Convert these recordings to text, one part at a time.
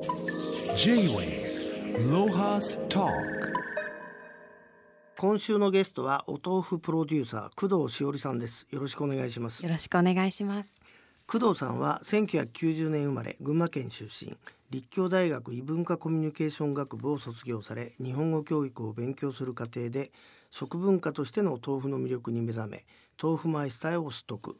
J-Way ロハスタ今週のゲストはお豆腐プロデューサー工藤しおりさんです。よろしくお願いします。よろしくお願いします。工藤さんは1990年生まれ群馬県出身。立教大学異文化コミュニケーション学部を卒業され日本語教育を勉強する過程で食文化としての豆腐の魅力に目覚め豆腐マイスターを取得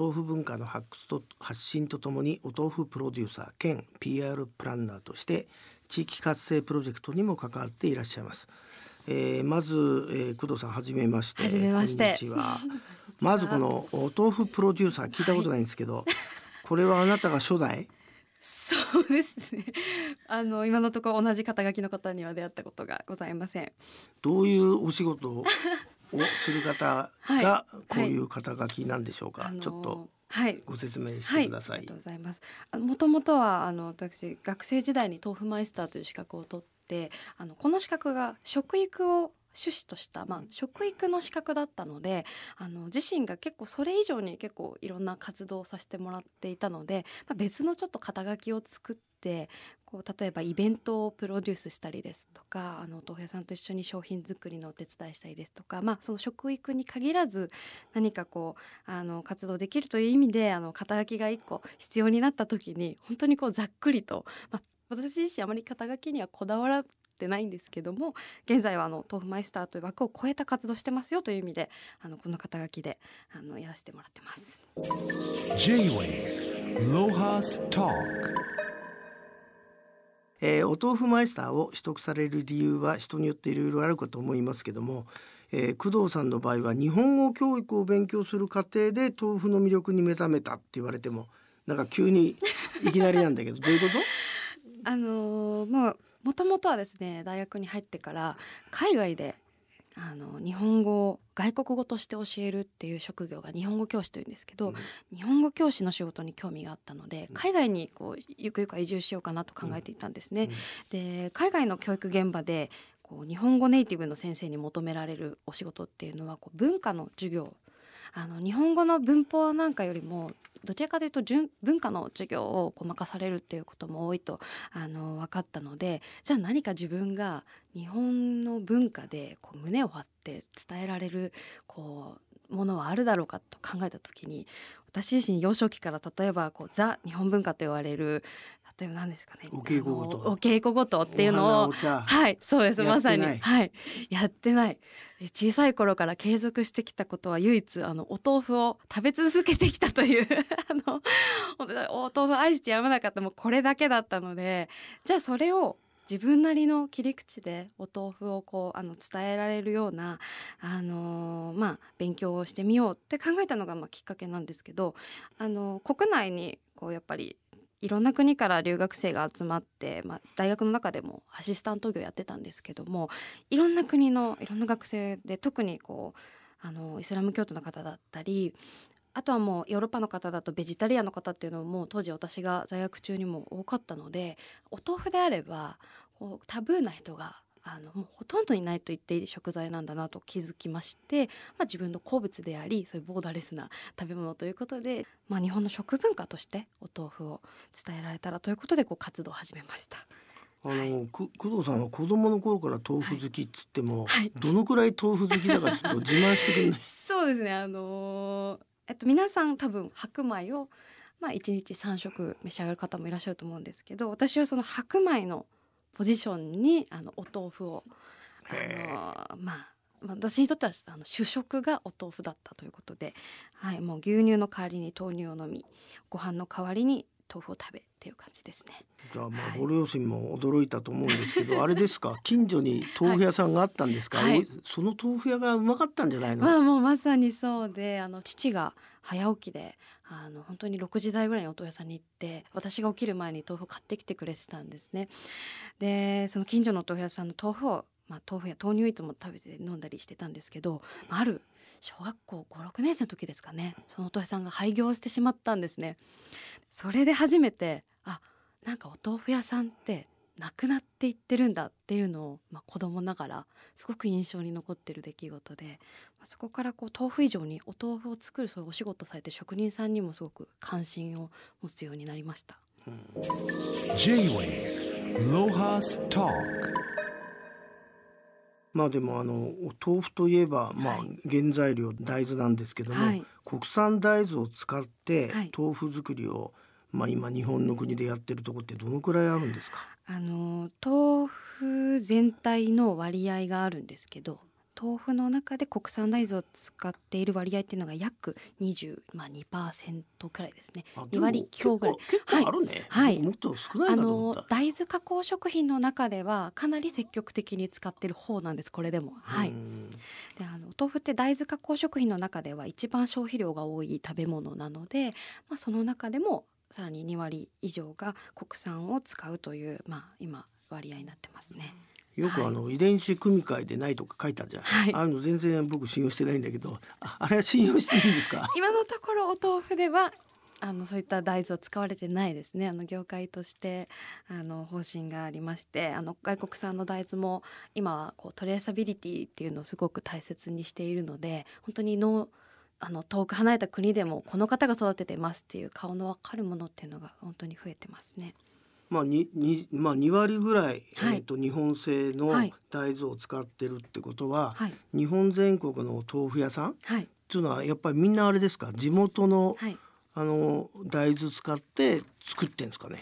豆腐文化の発掘と発信とともにお豆腐プロデューサー兼 PR プランナーとして地域活性プロジェクトにも関わっていらっしゃいます。えー、まず、えー、工藤さんはじめまして。はじめまして。まずこのお豆腐プロデューサー聞いたことないんですけど、はい、これはあなたが初代？そうですね。あの今のところ同じ肩書きの方には出会ったことがございません。どういうお仕事をする方がこういう肩書きなんでしょうか？はい、ちょっと。はい、ご説明してください。はい、ありがとうございます。もともとはあの私学生時代に豆腐マイスターという資格を取って、あのこの資格が食育を趣旨とした、まあ、食育の資格だったのであの自身が結構それ以上に結構いろんな活動をさせてもらっていたので、まあ、別のちょっと肩書きを作ってこう例えばイベントをプロデュースしたりですとかあの豆腐屋さんと一緒に商品作りのお手伝いしたりですとか、まあ、その食育に限らず何かこうあの活動できるという意味であの肩書きが1個必要になった時に本当にこうざっくりと、まあ、私自身あまり肩書きにはこだわらってないんですけども現在はあの豆腐マイスターという枠を超えた活動してますよという意味であのこの肩書きであのやらせてもらってます。えー、お豆腐マイスターを取得される理由は人によっていろいろあるかと思いますけども、えー、工藤さんの場合は日本語教育を勉強する過程で豆腐の魅力に目覚めたって言われてもなんか急にいきなりなんだけど どういうこと？あのー、もうもともとはですね大学に入ってから海外であの日本語を外国語として教えるっていう職業が日本語教師というんですけど、うん、日本語教師の仕事に興味があったので海外にこうゆくゆくは移住しようかなと考えていたんですね。うんうん、で海外の教育現場でこう日本語ネイティブの先生に求められるお仕事っていうのはこう文化の授業あの日本語の文法なんかよりもどちらかというと文化の授業をこう任されるっていうことも多いとあの分かったのでじゃあ何か自分が日本の文化でこう胸を張って伝えられるこうものはあるだろうかと考えた時に私自身幼少期から例えばこうザ日本文化と言われる例えば何ですかね。お稽古ごと。お稽古ごとっていうのをはいそうです。まさに。はい。やってない。小さい頃から継続してきたことは唯一あのお豆腐を食べ続けてきたという あのお豆腐愛してやまなかったもうこれだけだったのでじゃあそれを自分なりの切り口でお豆腐をこうあの伝えられるような、あのー、まあ、勉強をしてみようって考えたのがまあきっかけなんですけど、あのー、国内にこうやっぱりいろんな国から留学生が集まって、まあ、大学の中でもアシスタント業やってたんですけどもいろんな国のいろんな学生で特にこうあのイスラム教徒の方だったりあとはもうヨーロッパの方だとベジタリアンの方っていうのも当時私が在学中にも多かったのでお豆腐であればこうタブーな人があのもうほとんどいないと言っていい食材なんだなと気づきまして、まあ、自分の好物でありそういうボーダレスな食べ物ということで、まあ、日本の食文化としてお豆腐を伝えられたらということでこう活動を始めました。あの、はい、工藤さんは子供の頃から豆腐好きっつっても、はい、どのくらい豆腐好きだかちょっと自慢してくれない？そうですね。あのー、えっと皆さん多分白米をまあ1日3食召し上がる方もいらっしゃると思うんですけど私はその白米のポジションにあのお豆腐をあのまあ私にとってはあの主食がお豆腐だったということで、はい、もう牛乳の代わりに豆乳を飲みご飯の代わりに豆腐を食べっていう感じですね。じゃあまあご両親も驚いたと思うんですけど、はい、あれですか？近所に豆腐屋さんがあったんですか、はい、その豆腐屋がうまかったんじゃないの？まあもうまさにそうであの父が早起きであの本当に6時台ぐらいにお豆腐屋さんに行って私が起きる前に豆腐を買ってきてくれてたんですね。でその近所の豆腐屋さんの豆腐を、まあ、豆腐や豆乳いつも食べて飲んだりしてたんですけどある小学校56年生の時ですかねそのお豆腐屋さんが廃業してしまったんですね。それで初めてあなんかお豆腐屋さんってなくなっていってるんだっていうのを、まあ、子供ながらすごく印象に残ってる出来事で、まあ、そこからこう豆腐以上にお豆腐を作るそういうお仕事されて職人さんにもすごく関心を持つようになりました。J-Way まあでもあのお豆腐といえばまあ原材料大豆なんですけども、はい、国産大豆を使って豆腐作りを、まあ今日本の国でやってるところってどのくらいあるんですか？あの豆腐全体の割合があるんですけど豆腐の中で国産大豆を使っている割合っていうのが約20、まあ、2%くらいですね。2割強ぐらい。結構あるね、はい、もっと少ないあの大豆加工食品の中ではかなり積極的に使ってる方なんですこれでも。はい。であの豆腐って大豆加工食品の中では一番消費量が多い食べ物なので、まあ、その中でもさらに2割以上が国産を使うという、まあ、今割合になってますね。よくあの、遺伝子組み換えでないとか書いてあるじゃない、はい、あの全然僕信用してないんだけどああれは信用していいんですか？今のところお豆腐ではあのそういった大豆を使われてないですね。あの業界としてあの方針がありましてあの外国産の大豆も今はこうトレーサビリティっていうのをすごく大切にしているので本当にのあの遠く離れた国でもこの方が育ててますっていう顔の分かるものっていうのが本当に増えてますね。まあににまあ、2割ぐらい、はい、えーと、日本製の大豆を使ってるってことは、はい、日本全国の豆腐屋さん、はい、っていうのはやっぱりみんなあれですか？地元の,、あの大豆使って作ってんですかね？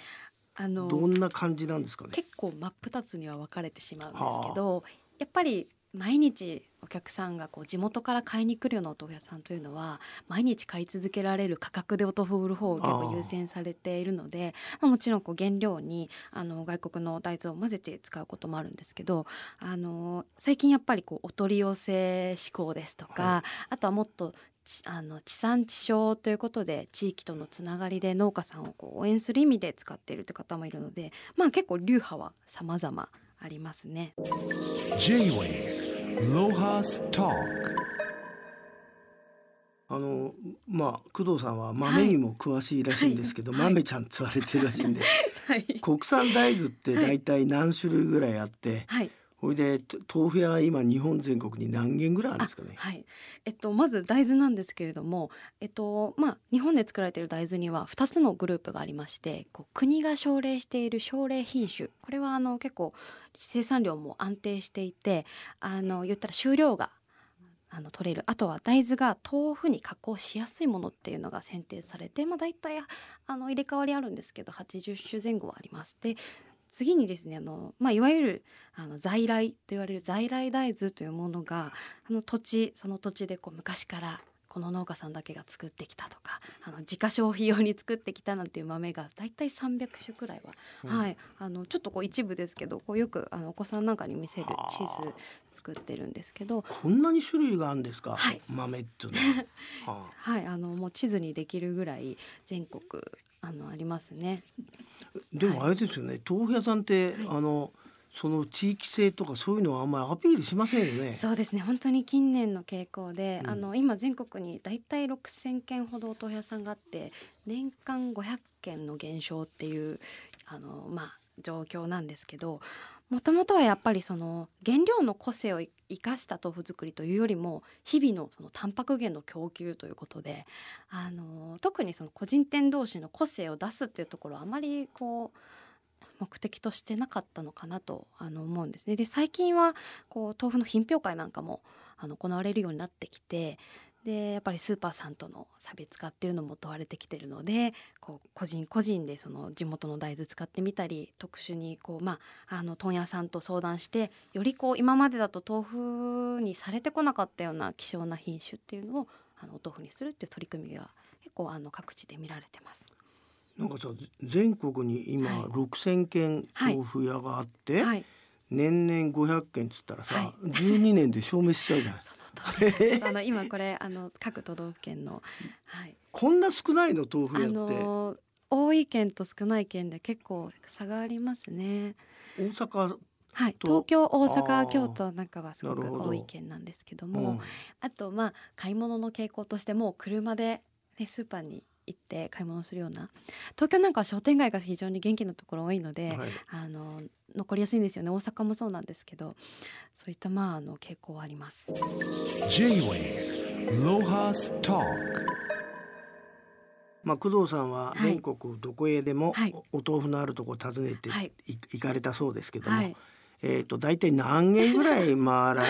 あのどんな感じなんですかね？結構真っ二つには分かれてしまうんですけど、はあ、やっぱり毎日お客さんがこう地元から買いに来るようなお豆腐屋さんというのは毎日買い続けられる価格でお豆腐を売る方を結構優先されているのでまあ、もちろんこう原料にあの外国の大豆を混ぜて使うこともあるんですけどあの最近やっぱりこうお取り寄せ志向ですとか、はい、あとはもっとあの地産地消ということで地域とのつながりで農家さんをこう応援する意味で使っているという方もいるのでまあ結構流派は様々ありますね。あのまあ工藤さんは豆にも詳しいらしいんですけど、はい、豆ちゃんと言われてるらしいんで、はい、国産大豆って大体何種類ぐらいあって、はい、ほいで豆腐屋は今日本全国に何軒ぐらいあるんですかね？はい。えっとまず大豆なんですけれども、えっとまあ日本で作られている大豆には2つのグループがありまして、こう国が奨励している奨励品種、これはあの結構生産量も安定していて、あの言ったら収量があの取れるあとは大豆が豆腐に加工しやすいものっていうのが選定されて、まあ、大体あの入れ替わりあるんですけど80種前後はあります。で次にですねあの、まあ、いわゆるあの在来と言われる在来大豆というものがあの土地その土地でこう昔からこの農家さんだけが作ってきたとかあの自家消費用に作ってきたなんていう豆がだいたい300種くらいは、うん、はい、あのちょっとこう一部ですけどこうよくあのお子さんなんかに見せる地図作ってるんですけどこんなに種類があるんですか、はい、豆っていうのは。はい、あのもう地図にできるぐらい全国あのありますね。でもあれですよね、はい、豆腐屋さんって、はい、あのその地域性とかそういうのはあんまりアピールしませんよね。そうですね。本当に近年の傾向で、うん、あの今全国にだいたい6,000軒ほどお豆腐屋さんがあって年間500件の減少っていうあのまあ状況なんですけどもともとはやっぱりその原料の個性を生かした豆腐作りというよりも日々のそのタンパク源の供給ということであの特にその個人店同士の個性を出すっていうところはあまりこう目的としてなかったのかなとあの思うんですね。で最近はこう豆腐の品評会なんかもあの行われるようになってきてでやっぱりスーパーさんとの差別化っていうのも問われてきてるのでこう個人個人でその地元の大豆使ってみたり特殊にこう、まあ、あの問屋さんと相談してよりこう今までだと豆腐にされてこなかったような希少な品種っていうのをあのお豆腐にするっていう取り組みが結構あの各地で見られてます。なんかさ全国に今6,000軒豆腐屋があって、はいはい、年々500軒っつったらさ、はい、12年で消滅しちゃうじゃない。あの今これあの各都道府県の、はい、こんな少ないの豆腐屋って、あの多い県と少ない県で結構差がありますね。大阪はい、東京大阪京都なんかはすごく多い県なんですけども、うん、あとまあ買い物の傾向としても車で、ね、スーパーに行って買い物するような。東京なんかは商店街が非常に元気なところ多いので、はい、あの残りやすいんですよね。大阪もそうなんですけどそういったまああの傾向はあります。まあ工藤さんは全国どこへでもお豆腐のあるところ訪ねて行かれたそうですけども、はい、えっ、と大体何軒ぐらい回られ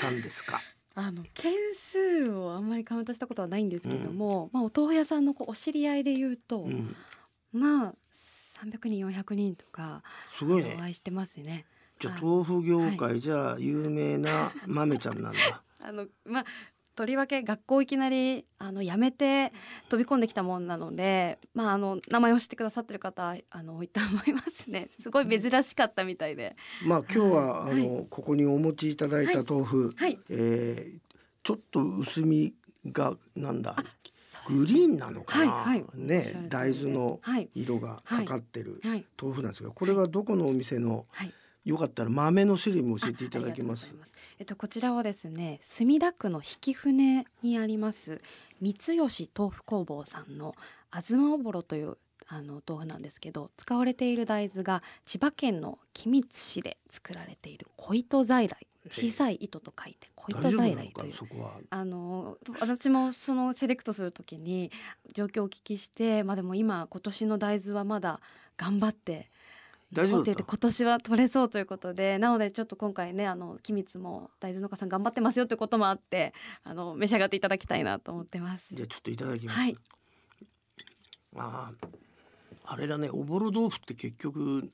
たんですか？あの件数をあんまりカウントしたことはないんですけども、うん、まあお豆腐屋さんのこうお知り合いで言うと、うん、まあ300人400人とかすごいね。お会いしてますね。じゃあ豆腐業界、はい、じゃあ有名な豆ちゃんなんだ。あのまあとりわけ学校いきなりあの辞めて飛び込んできたもんなので、まあ、あの名前を知ってくださってる方あの多いと思いますね。すごい珍しかったみたいで。まあ今日は、はい、あのここにお持ちいただいた豆腐、はい、えー、ちょっと薄みがなんだ、ね、グリーンなのかな、はいはい、ね大豆の色がかかってる豆腐なんですが、これはどこのお店の、はいよかったら豆の種類も教えていただけます？ますえっとこちらはですね、墨田区の引船にあります三吉豆腐工房さんのあずまおぼろというあの豆腐なんですけど使われている大豆が千葉県の君津市で作られている小糸在来小さい糸と書いて小糸在来というあの私もそのセレクトするときに状況をお聞きしてまあでも今今年の大豆はまだ頑張って大丈夫今年は取れそうということでなのでちょっと今回ねあの機密も大豆農家さん頑張ってますよということもあってあの召し上がっていただきたいなと思ってます。じゃあちょっといただきます、はい、ああれだねおぼろ豆腐って結局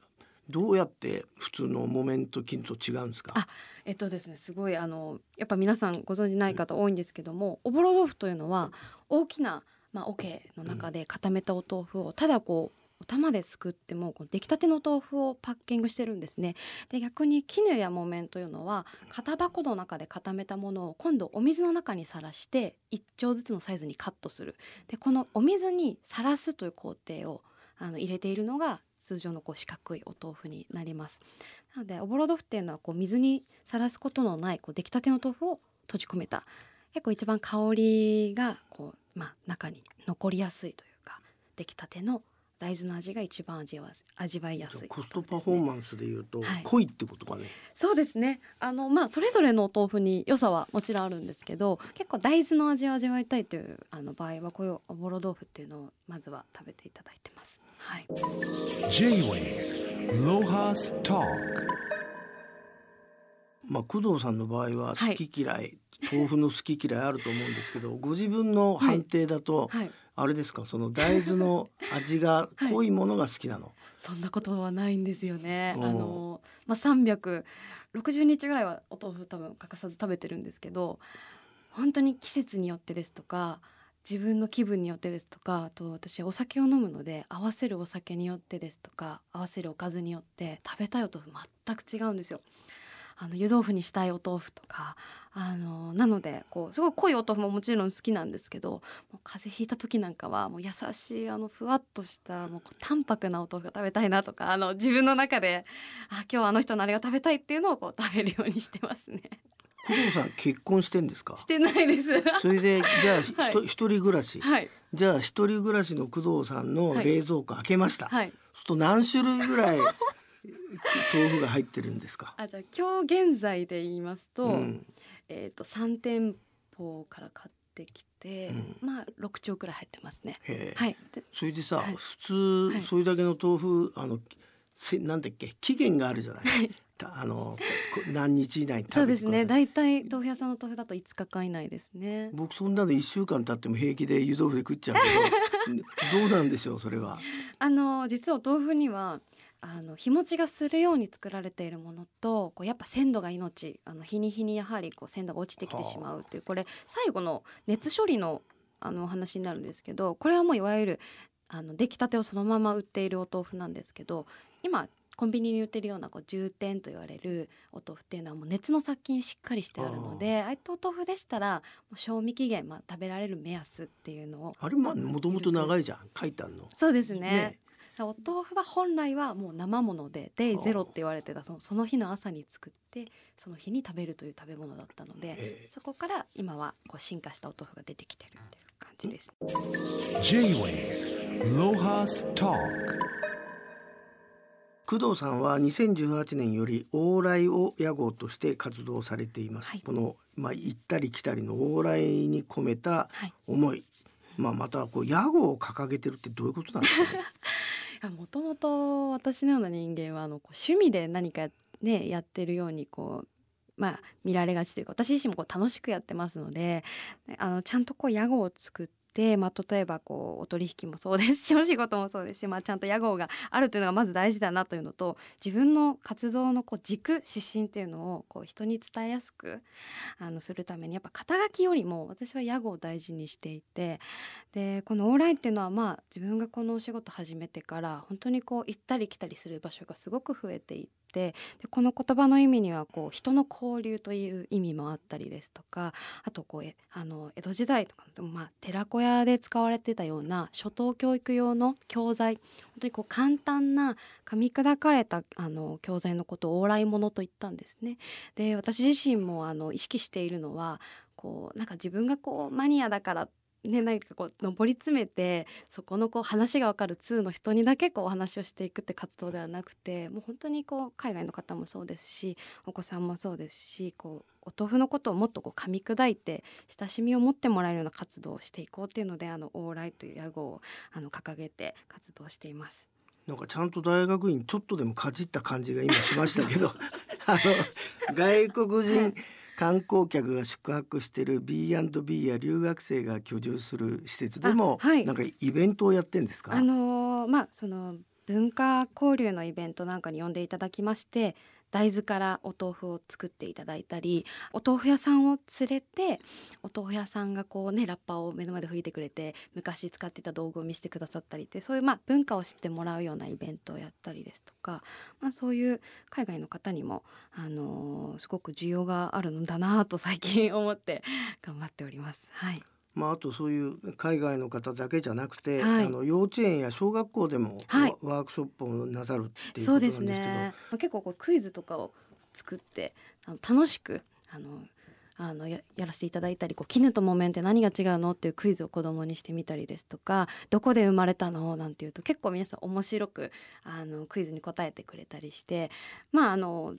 どうやって普通の木綿と金と違うんですか？あえっとですねすごいあのやっぱ皆さんご存じない方多いんですけども、うん、おぼろ豆腐というのは大きなまあ、桶の中で固めたお豆腐をただこうお玉ですくっても出来たての豆腐をパッキングしてるんですね。で逆に絹や木綿というのは型箱の中で固めたものを今度お水の中にさらして1丁ずつのサイズにカットする。でこのお水にさらすという工程をあの入れているのが通常のこう四角いお豆腐になります。なのでおぼろ豆腐っていうのはこう水にさらすことのないこう出来たての豆腐を閉じ込めた結構一番香りがこう、まあ、中に残りやすいというか出来たての大豆の味が一番味わ味わいやすい、ね、コストパフォーマンスでいうと、はい、濃いってことかね。そうですね。あのまあそれぞれのお豆腐に良さはもちろんあるんですけど結構大豆の味を味わいたいというあの場合はこういうおぼろ豆腐っていうのをまずは食べていただいてます。はい。J-Way ロハストーまあ工藤さんの場合は好き嫌い、はい、豆腐の好き嫌いあると思うんですけどご自分の判定だと、はい。はいあれですか？その大豆の 味が濃いものが好きなの、はい、そんなことはないんですよね。あのまあ360日ぐらいはお豆腐多分欠かさず食べてるんですけど本当に季節によってですとか自分の気分によってですとかあと私お酒を飲むので合わせるお酒によってですとか合わせるおかずによって食べたいお豆腐全く違うんですよ。あの湯豆腐にしたいお豆腐とかあのなのでこうすごい濃いお豆腐ももちろん好きなんですけどもう風邪ひいた時なんかはもう優しいあのふわっとしたもう淡白なお豆腐が食べたいなとかあの自分の中であ今日あの人のあれが食べたいっていうのをこう食べるようにしてますね。工藤さん結婚してんですか？してないです。それでじゃあ、はい、一人暮らし。はい、じゃあ一人暮らしの工藤さんの冷蔵庫開けました。はい。そうと何種類ぐらい豆腐が入ってるんですか？あじゃあ今日現在で言いますと、うん、えっ、ー、と三店舗から買ってきて、うん、まあ六丁くらい入ってますね。はい。それでさ、はい、普通それだけの豆腐あのせなんだっけ？期限があるじゃない？あの何日以内そうですね。大体豆腐屋さんの豆腐だと5日間以内ですね。僕そんなの1週間経っても平気で湯豆腐で食っちゃうけど どうなんでしょうそれは？あの実は豆腐にはあの日持ちがするように作られているものとこうやっぱ鮮度が命あの日に日にやはりこう鮮度が落ちてきてしまうっていうこれ最後の熱処理のあのお話になるんですけどこれはもういわゆるあの出来たてをそのまま売っているお豆腐なんですけど今コンビニに売ってるようなこう重点と言われるお豆腐っていうのはもう熱の殺菌しっかりしてあるのであ。あいったお豆腐でしたらもう賞味期限、まあ、食べられる目安っていうのをあれまあもともと長いじゃん。書いてあるの。そうですね。ねお豆腐は本来はもう生ものでデイゼロって言われてたそのその日の朝に作ってその日に食べるという食べ物だったのでそこから今はこう進化したお豆腐が出てきてるっていう感じです。工藤さんは2018年より往来を屋号として活動されています、はい、この、まあ、行ったり来たりの往来に込めた思い、はい。まあまたこう屋号を掲げてるってどういうことなんですかね もともと私のような人間はあのこう趣味で何かねやってるようにこうまあ、見られがちというか私自身もこう楽しくやってますのであのちゃんとこう屋号を作って、まあ、例えばこうお取引もそうですしお仕事もそうですし、まあ、ちゃんと屋号があるというのがまず大事だなというのと自分の活動のこう軸指針っていうのをこう人に伝えやすくあのするためにやっぱ肩書きよりも私は屋号を大事にしていてでこのオーライっていうのはまあ自分がこのお仕事始めてから本当にこう行ったり来たりする場所がすごく増えていて。でこの言葉の意味にはこう人の交流という意味もあったりですとかあとこうあの江戸時代とかでもまあ寺子屋で使われてたような初等教育用の教材本当にこう簡単な噛み砕かれたあの教材のことを往来物と言ったんですね。で私自身もあの意識しているのはこうなんか自分がこうマニアだからっね、何かこう上り詰めてそこのこう話が分かる通の人にだけこうお話をしていくって活動ではなくてもう本当にこう海外の方もそうですしお子さんもそうですしこうお豆腐のことをもっとこう噛み砕いて親しみを持ってもらえるような活動をしていこうっていうのであのオーライという屋号をあの掲げて活動しています。なんかちゃんと大学院ちょっとでもかじった感じが今しましたけど あの外国人観光客が宿泊している B&B や留学生が居住する施設でも、はい、なんかイベントをやってんですか？あのー、まあその文化交流のイベントなんかに呼んでいただきまして大豆からお豆腐を作っていただいたりお豆腐屋さんを連れてお豆腐屋さんがこうねラッパを目の前で吹いてくれて昔使ってた道具を見せてくださったりってそういうまあ文化を知ってもらうようなイベントをやったりですとか、まあ、そういう海外の方にも、あのー、すごく需要があるんだなと最近思って頑張っております。はいまあ、あとそういう海外の方だけじゃなくて、はい、あの幼稚園や小学校でも、はい、ワークショップをなさるっていうことなんですけど、ね、まあ、結構こうクイズとかを作ってあの楽しくあのあのやらせていただいたりこう絹と木綿って何が違うのっていうクイズを子供にしてみたりですとかどこで生まれたの？なんていうと結構皆さん面白くあのクイズに答えてくれたりしてまああの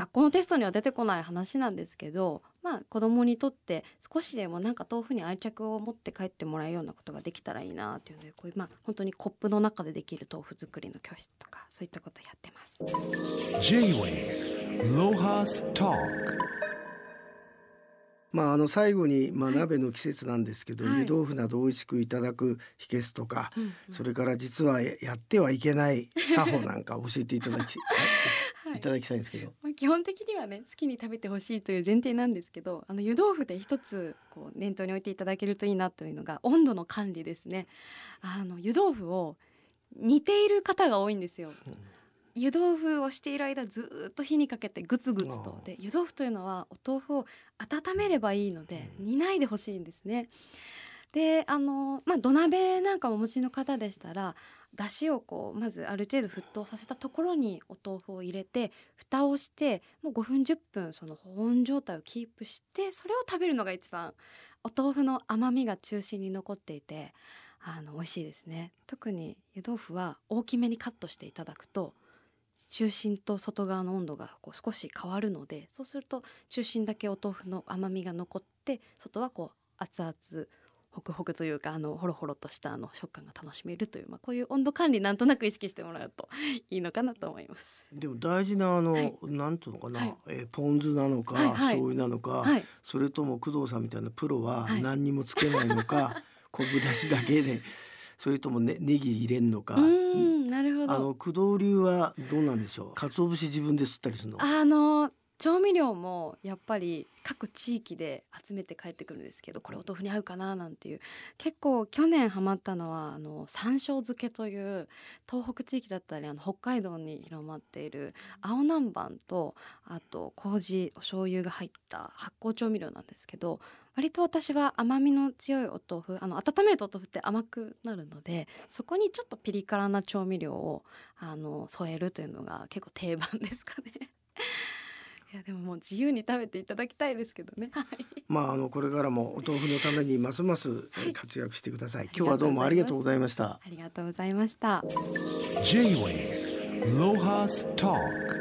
学校のテストには出てこない話なんですけど、まあ、子どもにとって少しでもなんか豆腐に愛着を持って帰ってもらえるようなことができたらいいなっていうのでこういう、まあ、本当にコップの中でできる豆腐作りの教室とかそういったことやってます。J-Way ロハスタまあ、あの最後に、まあ、鍋の季節なんですけど、はい、湯豆腐など美味しくいただく秘訣とか、はい、それから実はやってはいけない作法なんか教えていただきは い、いただきたいんですけど、まあ、基本的にはね好きに食べてほしいという前提なんですけどあの湯豆腐で一つこう念頭に置いていただけるといいなというのが温度の管理ですね。あの湯豆腐を煮ている方が多いんですよ、うん。湯豆腐をしている間ずっと火にかけてグツグツと。で湯豆腐というのはお豆腐を温めればいいので煮ないでほしいんですね。であの、まあ、土鍋なんかお持ちの方でしたらだしをこうまずある程度沸騰させたところにお豆腐を入れて蓋をしてもう5分10分その保温状態をキープしてそれを食べるのが一番お豆腐の甘みが中心に残っていてあの美味しいですね。特に湯豆腐は大きめにカットしていただくと中心と外側の温度がこう少し変わるのでそうすると中心だけお豆腐の甘みが残って外はこう熱々ホクホクというかあのホロホロとしたあの食感が楽しめるという、まあ、こういう温度管理なんとなく意識してもらうといいのかなと思います。でも大事なあの、はい、なんていうのかな、はい、えー、ポン酢なのか、はいはい、醤油なのか、はい、それとも工藤さんみたいなプロは何にもつけないのか、昆布だしだけでそれともねネギ入れんのか。なるほど。あの工藤流はどうなんでしょう？鰹節自分で吸ったりするの？あの調味料もやっぱり各地域で集めて帰ってくるんですけどこれお豆腐に合うかななんていう結構去年ハマったのはあの山椒漬けという東北地域だったりあの北海道に広まっている青南蛮とあと麹お醤油が入った発酵調味料なんですけど割と私は甘みの強いお豆腐あの温めるとお豆腐って甘くなるのでそこにちょっとピリ辛な調味料をあの添えるというのが結構定番ですかね。いやでももう自由に食べていただきたいですけどね。はい、まああのこれからもお豆腐のためにますます活躍してください。はい、今日はどうもありがとうございました。ありがとうございました。J-Way ロハスター